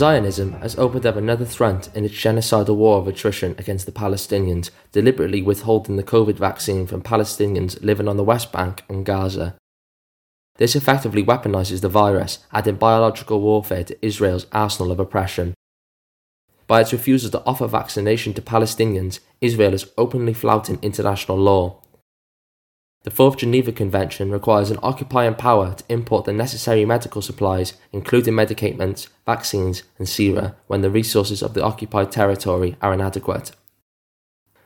Zionism has opened up another front in its genocidal war of attrition against the Palestinians, deliberately withholding the COVID vaccine from Palestinians living on the West Bank and Gaza. This effectively weaponizes the virus, adding biological warfare to Israel's arsenal of oppression. By its refusal to offer vaccination to Palestinians, Israel is openly flouting international law. The Fourth Geneva Convention requires an occupying power to import the necessary medical supplies, including medicaments, vaccines, and sera, when the resources of the occupied territory are inadequate.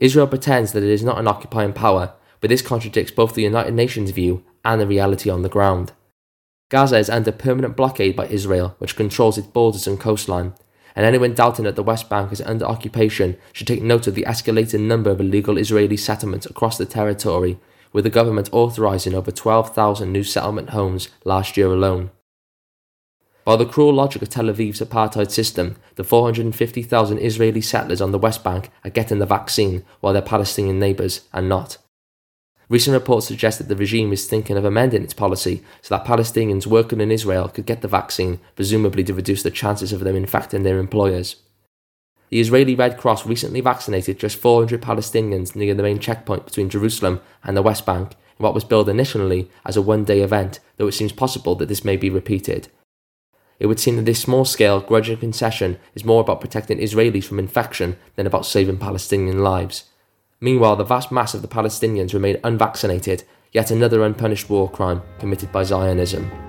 Israel pretends that it is not an occupying power, but this contradicts both the United Nations view and the reality on the ground. Gaza is under permanent blockade by Israel, which controls its borders and coastline, and anyone doubting that the West Bank is under occupation should take note of the escalating number of illegal Israeli settlements across the territory, with the government authorizing over 12,000 new settlement homes last year alone. By the cruel logic of Tel Aviv's apartheid system, the 450,000 Israeli settlers on the West Bank are getting the vaccine while their Palestinian neighbours are not. Recent reports suggest that the regime is thinking of amending its policy so that Palestinians working in Israel could get the vaccine, presumably to reduce the chances of them infecting their employers. The Israeli Red Cross recently vaccinated just 400 Palestinians near the main checkpoint between Jerusalem and the West Bank in what was billed initially as a one day event, though it seems possible that this may be repeated. It would seem that this small scale grudging concession is more about protecting Israelis from infection than about saving Palestinian lives. Meanwhile, the vast mass of the Palestinians remain unvaccinated, yet another unpunished war crime committed by Zionism.